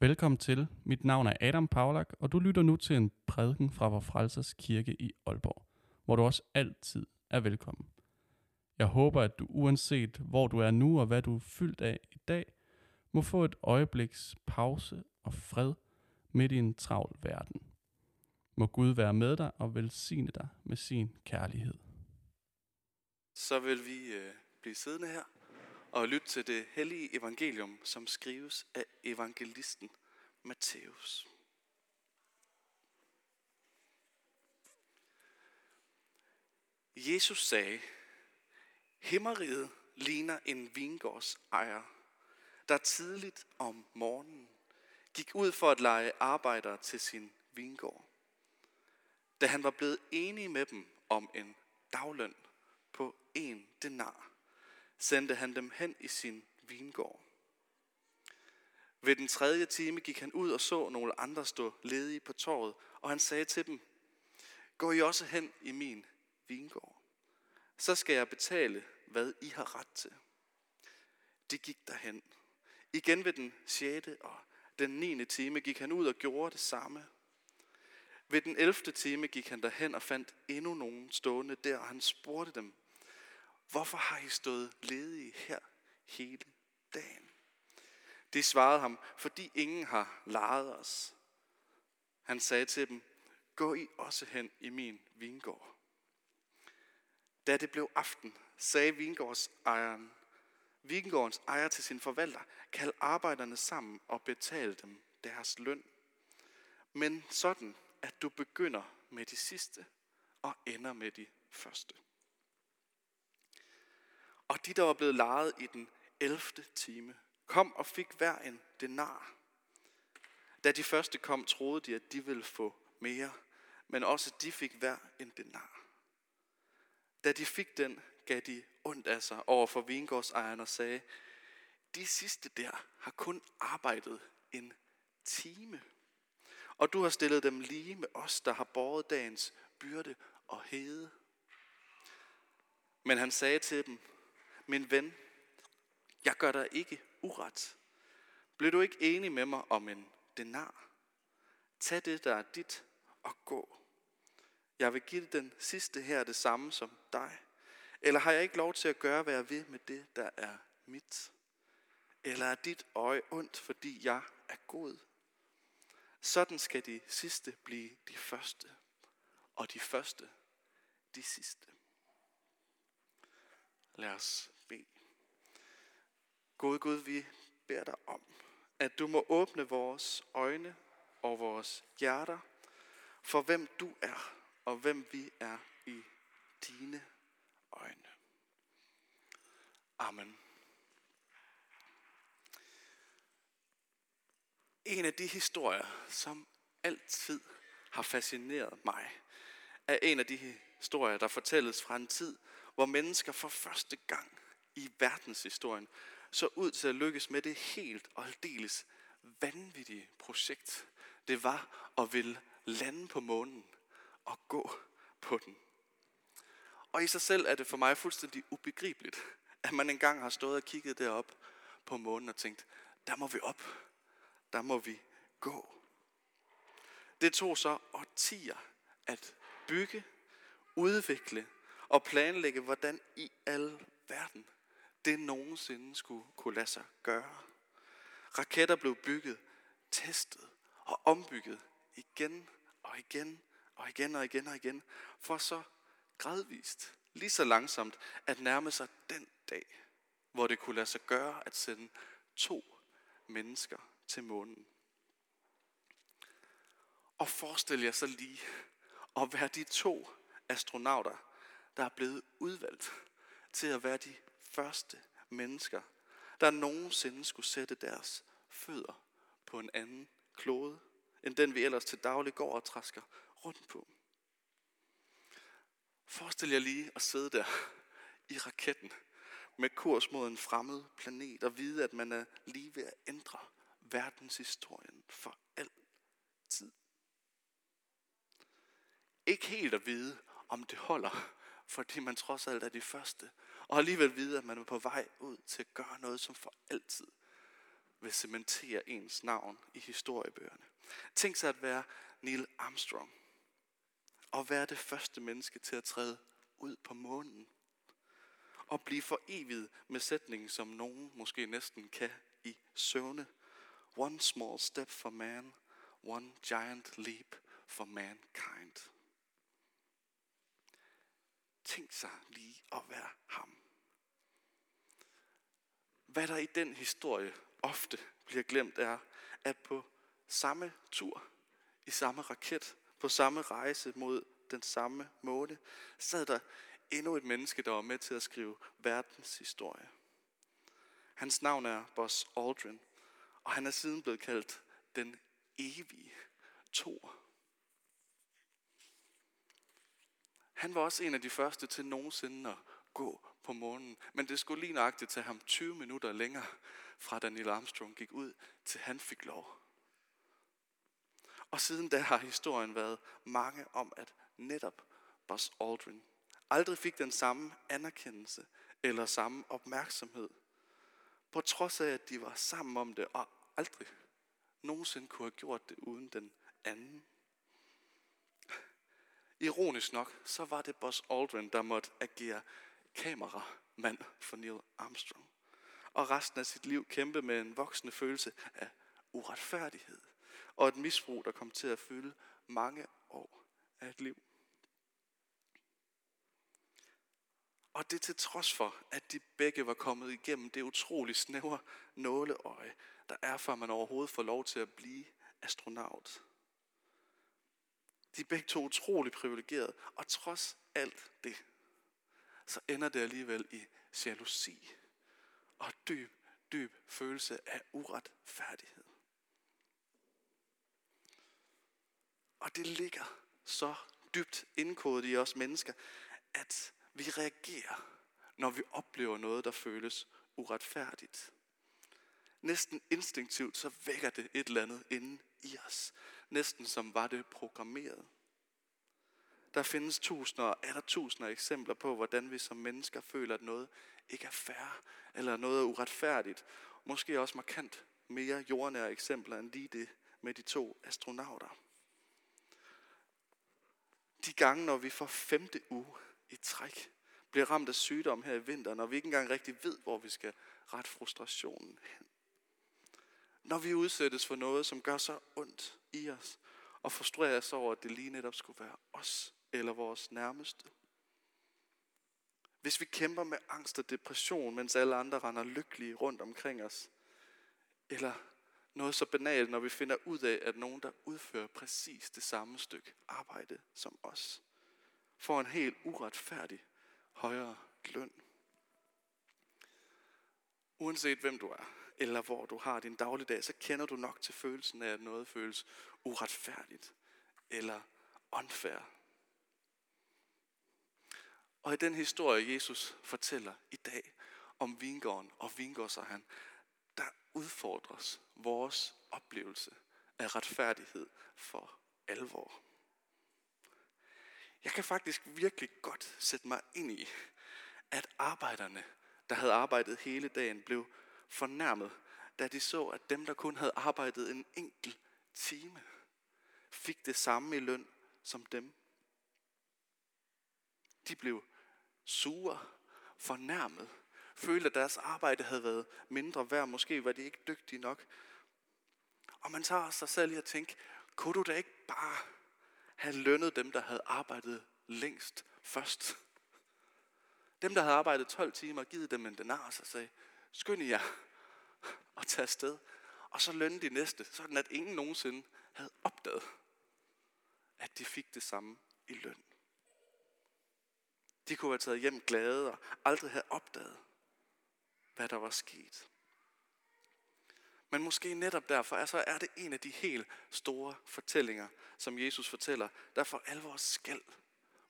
Velkommen til. Mit navn er Adam Paulak, og du lytter nu til en prædiken fra Vor Frelsers Kirke i Aalborg, hvor du også altid er velkommen. Jeg håber, at du uanset hvor du er nu og hvad du er fyldt af i dag, må få et øjebliks pause og fred midt i en travl verden. Må Gud være med dig og velsigne dig med sin kærlighed. så vil vi øh, blive siddende her og lytte til det hellige evangelium, som skrives af evangelisten Matthæus. Jesus sagde, Himmeriget ligner en vingårds ejer, der tidligt om morgenen gik ud for at lege arbejdere til sin vingård. Da han var blevet enig med dem om en dagløn på en denar, sendte han dem hen i sin vingård. Ved den tredje time gik han ud og så nogle andre stå ledige på torvet, og han sagde til dem, Gå I også hen i min vingård. Så skal jeg betale, hvad I har ret til. De gik derhen. Igen ved den sjette og den niende time gik han ud og gjorde det samme. Ved den elfte time gik han derhen og fandt endnu nogen stående der, og han spurgte dem, Hvorfor har I stået ledige her hele dagen? De svarede ham, fordi ingen har lejet os. Han sagde til dem, gå I også hen i min vingård. Da det blev aften, sagde vingårdsejeren, vingårdens ejer til sin forvalter, kald arbejderne sammen og betal dem deres løn. Men sådan, at du begynder med de sidste og ender med de første. Og de, der var blevet lejet i den 11. time, kom og fik hver en denar. Da de første kom, troede de, at de ville få mere, men også de fik hver en denar. Da de fik den, gav de ondt af sig over for vingårdsejeren og sagde, de sidste der har kun arbejdet en time. Og du har stillet dem lige med os, der har båret dagens byrde og hede. Men han sagde til dem, min ven, jeg gør dig ikke uret. Blev du ikke enig med mig om en denar? Tag det, der er dit, og gå. Jeg vil give den sidste her det samme som dig. Eller har jeg ikke lov til at gøre, hvad jeg vil med det, der er mit? Eller er dit øje ondt, fordi jeg er god? Sådan skal de sidste blive de første, og de første de sidste. Lad os. Gode Gud, vi beder dig om, at du må åbne vores øjne og vores hjerter for hvem du er, og hvem vi er i dine øjne. Amen. En af de historier, som altid har fascineret mig, er en af de historier, der fortælles fra en tid, hvor mennesker for første gang i verdenshistorien så ud til at lykkes med det helt og aldeles vanvittige projekt, det var at ville lande på månen og gå på den. Og i sig selv er det for mig fuldstændig ubegribeligt, at man engang har stået og kigget derop på månen og tænkt, der må vi op, der må vi gå. Det tog så årtier at bygge, udvikle og planlægge, hvordan i al verden det nogensinde skulle kunne lade sig gøre. Raketter blev bygget, testet og ombygget igen og igen og igen og igen og igen, for så gradvist, lige så langsomt, at nærme sig den dag, hvor det kunne lade sig gøre at sende to mennesker til månen. Og forestil jer så lige at være de to astronauter, der er blevet udvalgt til at være de første mennesker, der nogensinde skulle sætte deres fødder på en anden klode, end den vi ellers til daglig går og træsker rundt på. Forestil jer lige at sidde der i raketten med kurs mod en fremmed planet og vide, at man er lige ved at ændre verdenshistorien for altid. Ikke helt at vide, om det holder, fordi man trods alt er de første. Og alligevel vide, at man er på vej ud til at gøre noget, som for altid vil cementere ens navn i historiebøgerne. Tænk sig at være Neil Armstrong og være det første menneske til at træde ud på månen og blive for evigt med sætningen, som nogen måske næsten kan i søvne. One small step for man, one giant leap for mankind. Tænk sig lige at være ham. Hvad der i den historie ofte bliver glemt er, at på samme tur, i samme raket, på samme rejse mod den samme måne, sad der endnu et menneske, der var med til at skrive verdens historie. Hans navn er Buzz Aldrin, og han er siden blevet kaldt den evige Thor. Han var også en af de første til nogensinde at gå på månen, men det skulle lige nøjagtigt tage ham 20 minutter længere, fra da Neil Armstrong gik ud, til han fik lov. Og siden da har historien været mange om, at netop Buzz Aldrin aldrig fik den samme anerkendelse eller samme opmærksomhed. På trods af, at de var sammen om det, og aldrig nogensinde kunne have gjort det uden den anden. Ironisk nok, så var det Buzz Aldrin, der måtte agere kameramand for Neil Armstrong. Og resten af sit liv kæmpe med en voksende følelse af uretfærdighed. Og et misbrug, der kom til at fylde mange år af et liv. Og det til trods for, at de begge var kommet igennem det utrolig snævre nåleøje, der er for, at man overhovedet får lov til at blive astronaut. De er begge to utrolig privilegerede, og trods alt det, så ender det alligevel i jalousi og dyb, dyb følelse af uretfærdighed. Og det ligger så dybt indkodet i os mennesker, at vi reagerer, når vi oplever noget, der føles uretfærdigt. Næsten instinktivt så vækker det et eller andet inde i os. Næsten som var det programmeret. Der findes tusinder og er der tusinder eksempler på, hvordan vi som mennesker føler, at noget ikke er fair, eller noget er uretfærdigt. Måske også markant mere jordnære eksempler end lige det med de to astronauter. De gange, når vi for femte uge i træk bliver ramt af sygdom her i vinteren, og vi ikke engang rigtig ved, hvor vi skal rette frustrationen hen. Når vi udsættes for noget, som gør så ondt i os, og frustrerer os over, at det lige netop skulle være os eller vores nærmeste. Hvis vi kæmper med angst og depression, mens alle andre render lykkelige rundt omkring os, eller noget så banalt, når vi finder ud af, at nogen, der udfører præcis det samme stykke arbejde som os, får en helt uretfærdig højere løn. Uanset hvem du er, eller hvor du har din dagligdag, så kender du nok til følelsen af, at noget føles uretfærdigt eller unfair. Og i den historie, Jesus fortæller i dag om vingården og vingårdsejeren, der udfordres vores oplevelse af retfærdighed for alvor. Jeg kan faktisk virkelig godt sætte mig ind i, at arbejderne, der havde arbejdet hele dagen, blev fornærmet, da de så, at dem, der kun havde arbejdet en enkelt time, fik det samme i løn som dem. De blev sure, fornærmet, følte, at deres arbejde havde været mindre værd. Måske var de ikke dygtige nok. Og man tager sig selv i at tænke, kunne du da ikke bare have lønnet dem, der havde arbejdet længst først? Dem, der havde arbejdet 12 timer, givet dem en denar, så sagde, skynd jer og tage afsted. Og så lønne de næste, sådan at ingen nogensinde havde opdaget, at de fik det samme i løn. De kunne have taget hjem glade og aldrig have opdaget, hvad der var sket. Men måske netop derfor altså er det en af de helt store fortællinger, som Jesus fortæller, der for alvor skal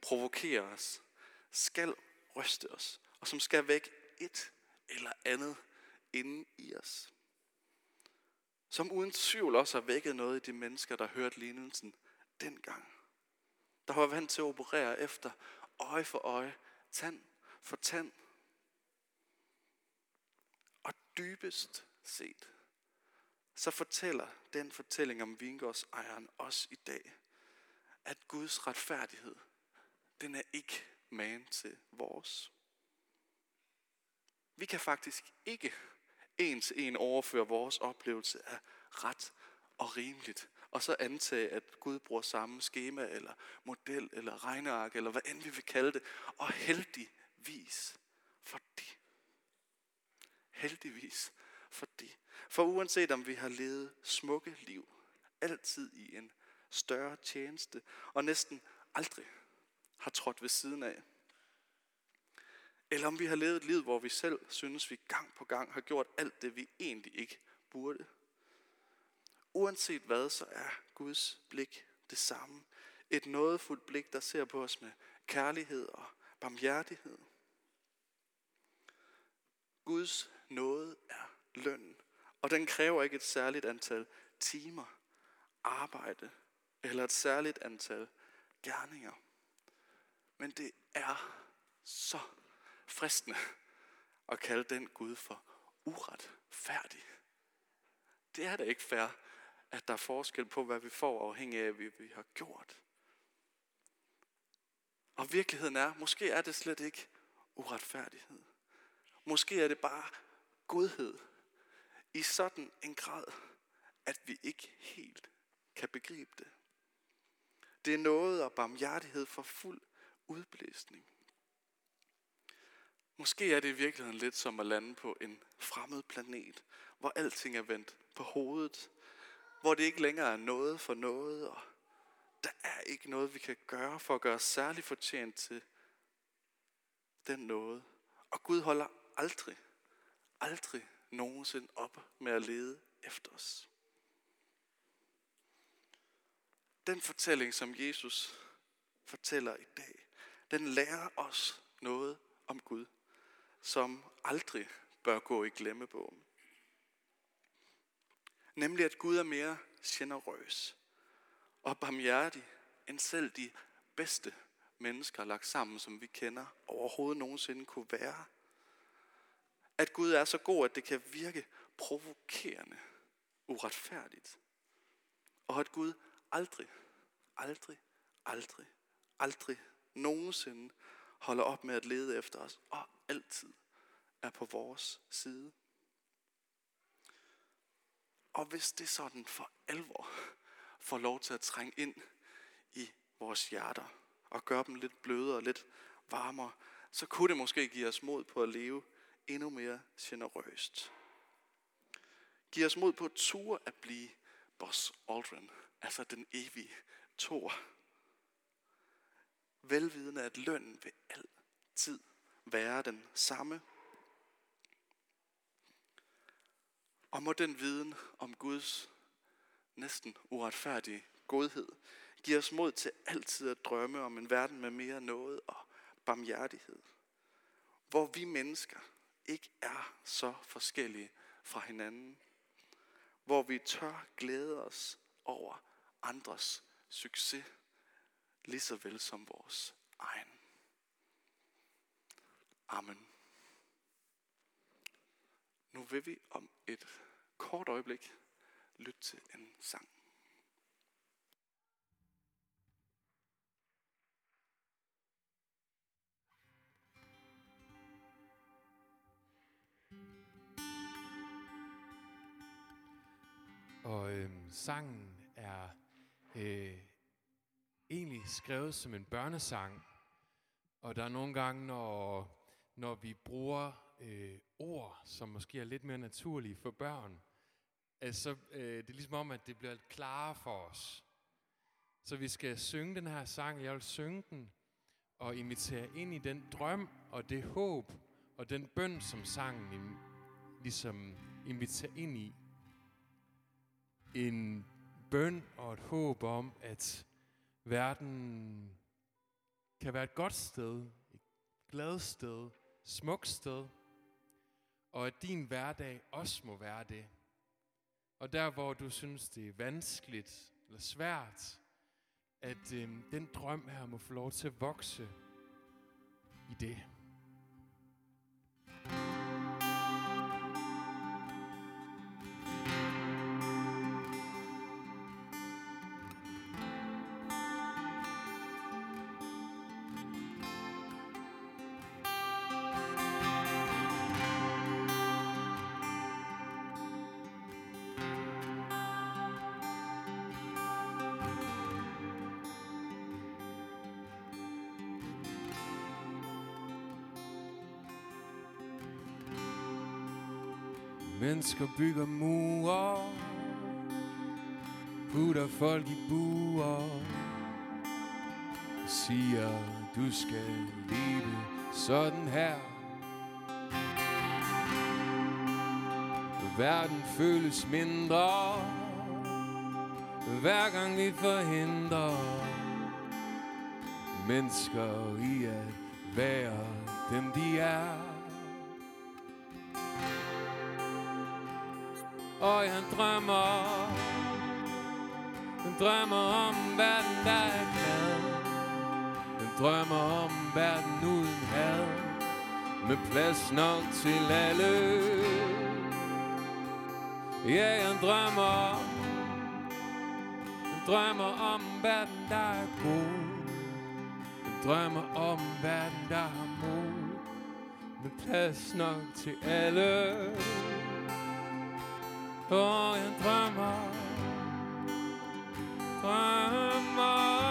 provokere os, skal ryste os, og som skal vække et eller andet inde i os. Som uden tvivl også har vækket noget i de mennesker, der hørte lignelsen dengang. Der var vant til at operere efter øje for øje, tand for tand. Og dybest set, så fortæller den fortælling om vingårdsejeren os i dag, at Guds retfærdighed, den er ikke man til vores. Vi kan faktisk ikke en til en overføre vores oplevelse af ret og rimeligt, og så antage, at Gud bruger samme schema, eller model, eller regneark, eller hvad end vi vil kalde det, og heldigvis, fordi, heldigvis, fordi, for uanset om vi har levet smukke liv, altid i en større tjeneste, og næsten aldrig har trådt ved siden af, eller om vi har levet et liv, hvor vi selv synes, vi gang på gang har gjort alt det, vi egentlig ikke burde. Uanset hvad, så er Guds blik det samme. Et nådefuldt blik, der ser på os med kærlighed og barmhjertighed. Guds nåde er løn, og den kræver ikke et særligt antal timer, arbejde eller et særligt antal gerninger. Men det er så fristende at kalde den Gud for uretfærdig. Det er da ikke fair, at der er forskel på, hvad vi får afhængig af, hvad vi har gjort. Og virkeligheden er, måske er det slet ikke uretfærdighed. Måske er det bare godhed i sådan en grad, at vi ikke helt kan begribe det. Det er noget og barmhjertighed for fuld udblæsning. Måske er det i virkeligheden lidt som at lande på en fremmed planet, hvor alting er vendt på hovedet, hvor det ikke længere er noget for noget, og der er ikke noget, vi kan gøre for at gøre os særligt fortjent til den noget. Og Gud holder aldrig, aldrig nogensinde op med at lede efter os. Den fortælling, som Jesus fortæller i dag, den lærer os noget om Gud som aldrig bør gå i glemmebogen. Nemlig at Gud er mere generøs og barmhjertig end selv de bedste mennesker lagt sammen, som vi kender, overhovedet nogensinde kunne være. At Gud er så god, at det kan virke provokerende, uretfærdigt. Og at Gud aldrig, aldrig, aldrig, aldrig nogensinde holder op med at lede efter os, og altid er på vores side. Og hvis det sådan for alvor får lov til at trænge ind i vores hjerter, og gøre dem lidt blødere og lidt varmere, så kunne det måske give os mod på at leve endnu mere generøst. Giv os mod på at ture at blive Boss Aldrin, altså den evige tor velvidende at lønnen vil altid være den samme. Og må den viden om Guds næsten uretfærdige godhed give os mod til altid at drømme om en verden med mere noget og barmhjertighed. Hvor vi mennesker ikke er så forskellige fra hinanden. Hvor vi tør glæde os over andres succes lige så vel som vores egen. Amen. Nu vil vi om et kort øjeblik lytte til en sang. Og øhm, sangen er øh, egentlig skrevet som en børnesang. Og der er nogle gange, når, når vi bruger øh, ord, som måske er lidt mere naturlige for børn, altså, øh, det er ligesom om, at det bliver lidt klarere for os. Så vi skal synge den her sang. Jeg vil synge den og invitere ind i den drøm og det håb og den bøn, som sangen ligesom inviterer ind i. En bøn og et håb om, at Verden kan være et godt sted, et glad sted, smukt sted, og at din hverdag også må være det. Og der, hvor du synes, det er vanskeligt eller svært, at øh, den drøm her må få lov til at vokse i det. Mennesker bygger murer Putter folk i buer Siger du skal leve sådan her. Verden føles mindre Hver gang vi forhindrer Mennesker i at være dem de er. Og jeg drømmer. Jeg drømmer om verden der er glad. Jeg drømmer om verden uden had. Med plads nok til alle. Ja, jeg drømmer. Jeg drømmer om verden der er god. Jeg drømmer om verden der har mod. Med plads nok til alle og jeg drømmer, drømmer.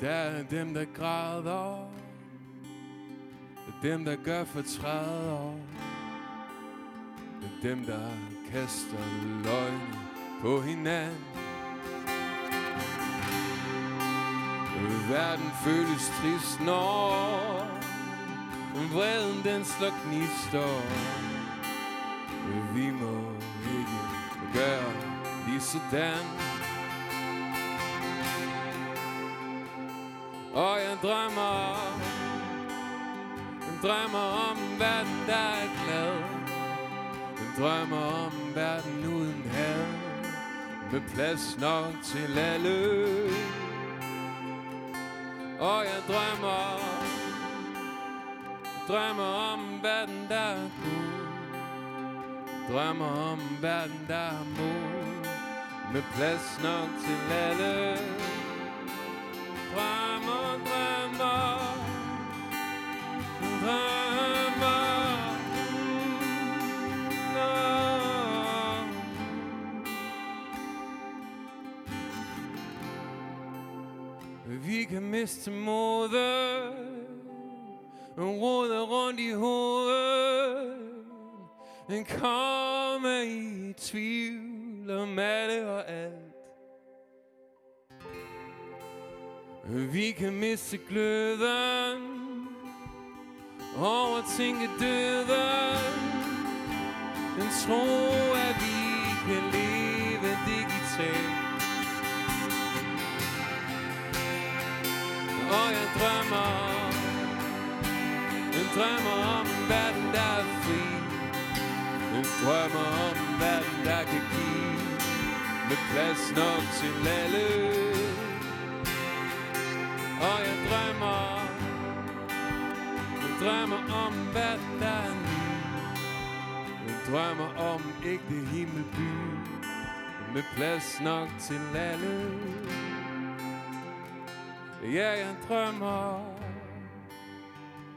Der er dem, der græder. Dem, der gør fortræder. Det er dem, der kaster løgne på hinanden. Verden føles trist, når vreden den slår gnister. Vi må ikke gøre lige sådan. Og jeg drømmer, jeg drømmer om en verden, der er glad. Jeg drømmer om en verden uden had, med plads nok til alle. Og jeg drømmer Drømmer om en verden der er god Drømmer om en verden der er mod Med plads nok til alle. Vi kan miste modet Rode rundt i hovedet Den kommer i tvivl om alle og alt Vi kan miste gløden Overtænke døden Den tro, at vi kan leve digitalt drømmer Jeg drømmer om en verden, der er fri. Jeg drømmer om en verden, der kan give Med plads nok til alle. Og jeg drømmer Jeg drømmer om en verden, der er ny. Jeg drømmer om ægte himmelby Med plads nok til alle. Ja, jeg drømmer.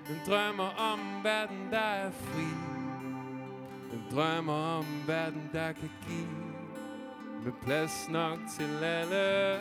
Jeg drømmer om verden, der er fri. Jeg drømmer om verden, der kan give. Med plads nok til alle.